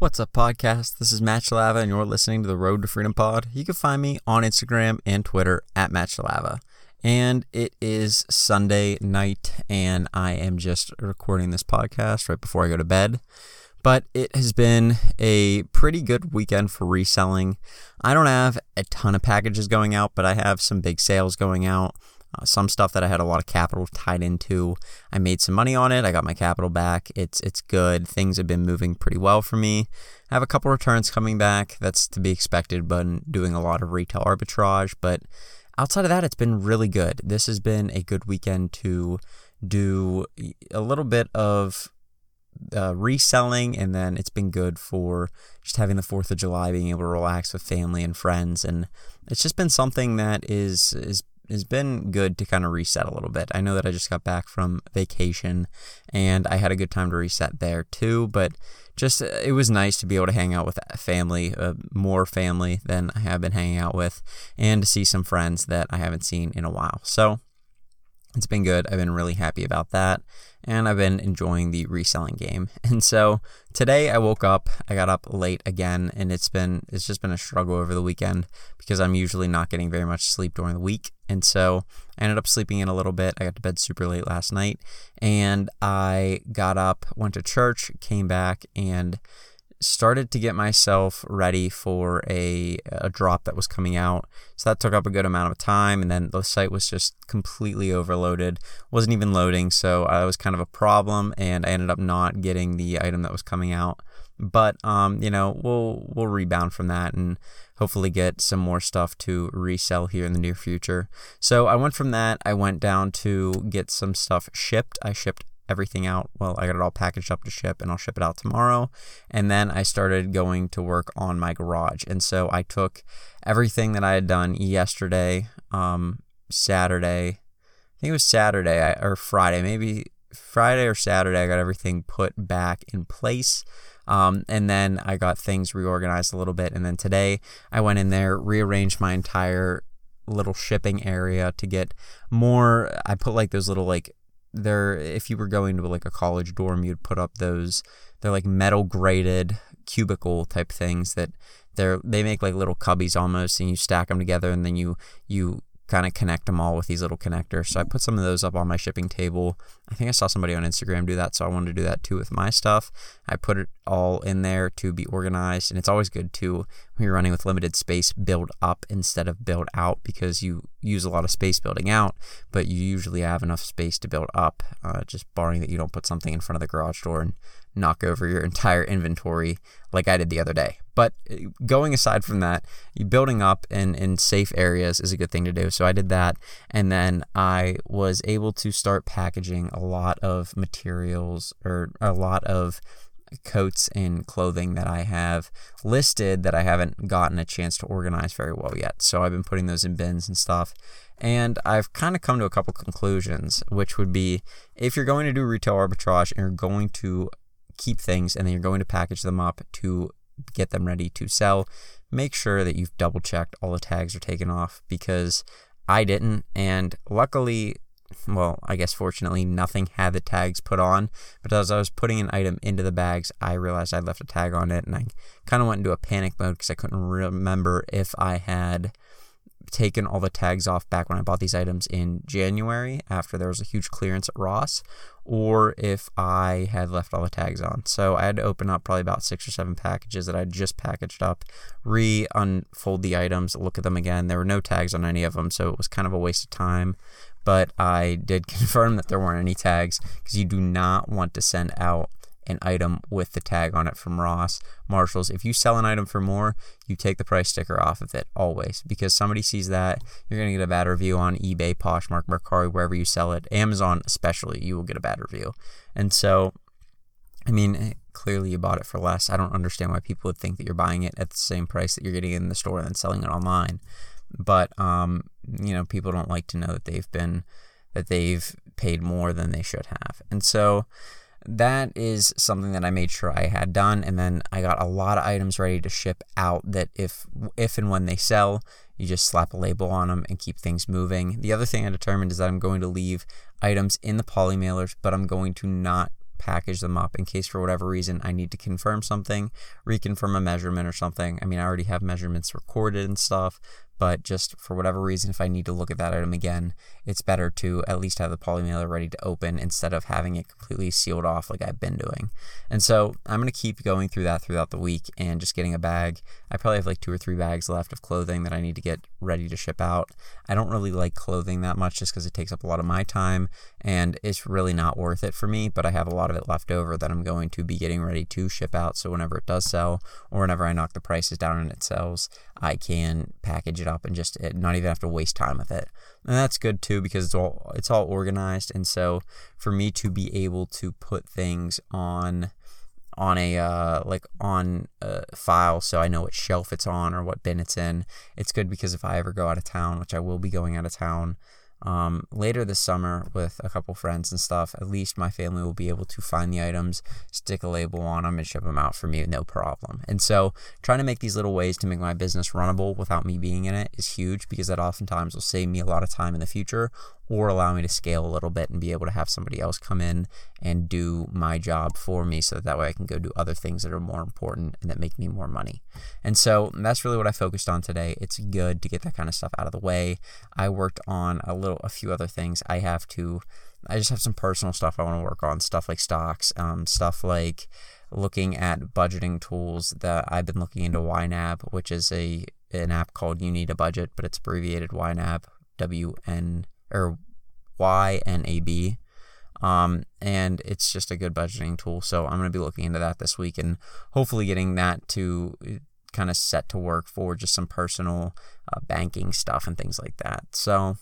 What's up, podcast? This is Match Lava, and you're listening to the Road to Freedom Pod. You can find me on Instagram and Twitter at Match Lava. And it is Sunday night, and I am just recording this podcast right before I go to bed. But it has been a pretty good weekend for reselling. I don't have a ton of packages going out, but I have some big sales going out. Uh, some stuff that I had a lot of capital tied into. I made some money on it. I got my capital back. It's it's good. Things have been moving pretty well for me. I have a couple returns coming back. That's to be expected, but doing a lot of retail arbitrage. But outside of that, it's been really good. This has been a good weekend to do a little bit of uh, reselling, and then it's been good for just having the Fourth of July, being able to relax with family and friends, and it's just been something that is is has been good to kind of reset a little bit. I know that I just got back from vacation and I had a good time to reset there too, but just uh, it was nice to be able to hang out with family, uh, more family than I have been hanging out with, and to see some friends that I haven't seen in a while. So it's been good. I've been really happy about that and I've been enjoying the reselling game. And so today I woke up, I got up late again, and it's been it's just been a struggle over the weekend because I'm usually not getting very much sleep during the week. And so I ended up sleeping in a little bit. I got to bed super late last night, and I got up, went to church, came back, and started to get myself ready for a, a drop that was coming out. So that took up a good amount of time, and then the site was just completely overloaded. wasn't even loading, so that was kind of a problem, and I ended up not getting the item that was coming out. But um, you know, we'll we'll rebound from that and hopefully get some more stuff to resell here in the near future. So I went from that. I went down to get some stuff shipped. I shipped everything out. Well, I got it all packaged up to ship and I'll ship it out tomorrow. And then I started going to work on my garage. And so I took everything that I had done yesterday, um, Saturday, I think it was Saturday or Friday, maybe Friday or Saturday, I got everything put back in place. Um, and then I got things reorganized a little bit. And then today I went in there, rearranged my entire little shipping area to get more. I put like those little like they're if you were going to like a college dorm, you'd put up those they're like metal grated cubicle type things that they're they make like little cubbies almost, and you stack them together, and then you you kind of connect them all with these little connectors. So I put some of those up on my shipping table. I think I saw somebody on Instagram do that, so I wanted to do that too with my stuff. I put it all in there to be organized, and it's always good to when you're running with limited space, build up instead of build out because you use a lot of space building out, but you usually have enough space to build up, uh, just barring that you don't put something in front of the garage door and knock over your entire inventory like I did the other day. But uh, going aside from that, building up in, in safe areas is a good thing to do. So I did that. And then I was able to start packaging a lot of materials or a lot of coats and clothing that I have listed that I haven't gotten a chance to organize very well yet. So I've been putting those in bins and stuff. And I've kind of come to a couple conclusions, which would be if you're going to do retail arbitrage and you're going to keep things and then you're going to package them up to get them ready to sell, make sure that you've double checked all the tags are taken off because I didn't. And luckily, well, I guess fortunately, nothing had the tags put on. But as I was putting an item into the bags, I realized I'd left a tag on it and I kind of went into a panic mode because I couldn't remember if I had taken all the tags off back when I bought these items in January after there was a huge clearance at Ross, or if I had left all the tags on. So I had to open up probably about six or seven packages that I just packaged up, re unfold the items, look at them again. There were no tags on any of them, so it was kind of a waste of time. But I did confirm that there weren't any tags because you do not want to send out an item with the tag on it from Ross, Marshalls. If you sell an item for more, you take the price sticker off of it always because somebody sees that. You're going to get a bad review on eBay, Poshmark, Mercari, wherever you sell it. Amazon, especially, you will get a bad review. And so, I mean, eh, clearly you bought it for less. I don't understand why people would think that you're buying it at the same price that you're getting in the store and then selling it online. But, um, you know, people don't like to know that they've been, that they've paid more than they should have. And so, that is something that I made sure I had done and then I got a lot of items ready to ship out that if if and when they sell you just slap a label on them and keep things moving. The other thing I determined is that I'm going to leave items in the poly mailers but I'm going to not package them up in case for whatever reason I need to confirm something, reconfirm a measurement or something. I mean, I already have measurements recorded and stuff, but just for whatever reason, if I need to look at that item again, it's better to at least have the poly mailer ready to open instead of having it completely sealed off like I've been doing. And so I'm going to keep going through that throughout the week and just getting a bag. I probably have like two or three bags left of clothing that I need to get ready to ship out. I don't really like clothing that much just because it takes up a lot of my time and it's really not worth it for me, but I have a lot of it left over that I'm going to be getting ready to ship out. So whenever it does sell or whenever I knock the prices down and it sells, I can package it up and just eh, not even have to waste time with it. And that's good too because it's all it's all organized. And so for me to be able to put things on on a uh, like on a file so I know what shelf it's on or what bin it's in. It's good because if I ever go out of town, which I will be going out of town um, later this summer with a couple friends and stuff, at least my family will be able to find the items, stick a label on them, and ship them out for me no problem. And so, trying to make these little ways to make my business runnable without me being in it is huge because that oftentimes will save me a lot of time in the future or allow me to scale a little bit and be able to have somebody else come in and do my job for me so that, that way I can go do other things that are more important and that make me more money. And so that's really what I focused on today. It's good to get that kind of stuff out of the way. I worked on a little a few other things. I have to I just have some personal stuff I want to work on, stuff like stocks, um, stuff like looking at budgeting tools that I've been looking into YNAB, which is a an app called You Need a Budget, but it's abbreviated YNAB, W N or Y N A B. Um, and it's just a good budgeting tool. So I'm going to be looking into that this week and hopefully getting that to uh, kind of set to work for just some personal uh, banking stuff and things like that. So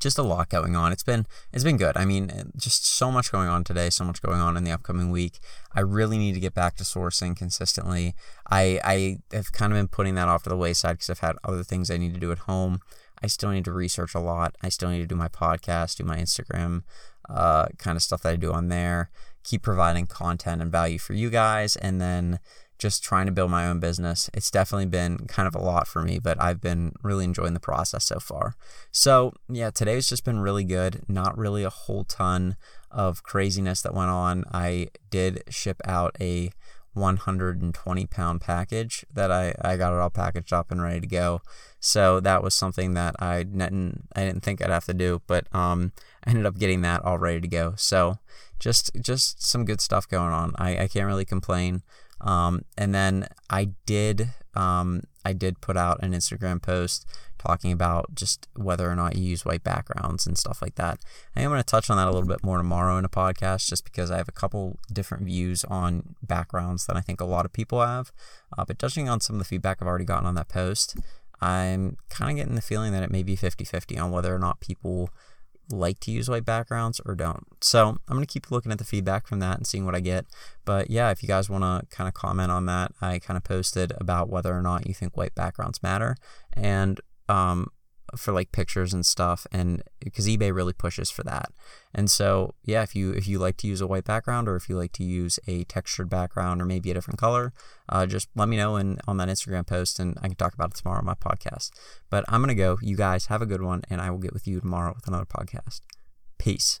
just a lot going on. It's been it's been good. I mean, uh, just so much going on today, so much going on in the upcoming week. I really need to get back to sourcing consistently. I I have kind of been putting that off to the wayside because I've had other things I need to do at home. I still need to research a lot. I still need to do my podcast, do my Instagram uh, kind of stuff that I do on there, keep providing content and value for you guys, and then just trying to build my own business. It's definitely been kind of a lot for me, but I've been really enjoying the process so far. So, yeah, today's just been really good. Not really a whole ton of craziness that went on. I did ship out a 120 pound package that I, I got it all packaged up and ready to go. So that was something that I didn't I didn't think I'd have to do, but um, I ended up getting that all ready to go. So just just some good stuff going on. I, I can't really complain. Um, and then I did um, I did put out an Instagram post talking about just whether or not you use white backgrounds and stuff like that. I am going to touch on that a little bit more tomorrow in a podcast just because I have a couple different views on backgrounds that I think a lot of people have. Uh, but judging on some of the feedback I've already gotten on that post, I'm kind of getting the feeling that it may be 50 50 on whether or not people like to use white backgrounds or don't. So I'm going to keep looking at the feedback from that and seeing what I get. But yeah, if you guys want to kind of comment on that, I kind of posted about whether or not you think white backgrounds matter. And um, for like pictures and stuff and because ebay really pushes for that. And so yeah if you if you like to use a white background or if you like to use a textured background or maybe a different color uh, just let me know in on that instagram post and i can talk about it tomorrow on my podcast. But i'm gonna go. You guys have a good one and i will get with you tomorrow with another podcast. Peace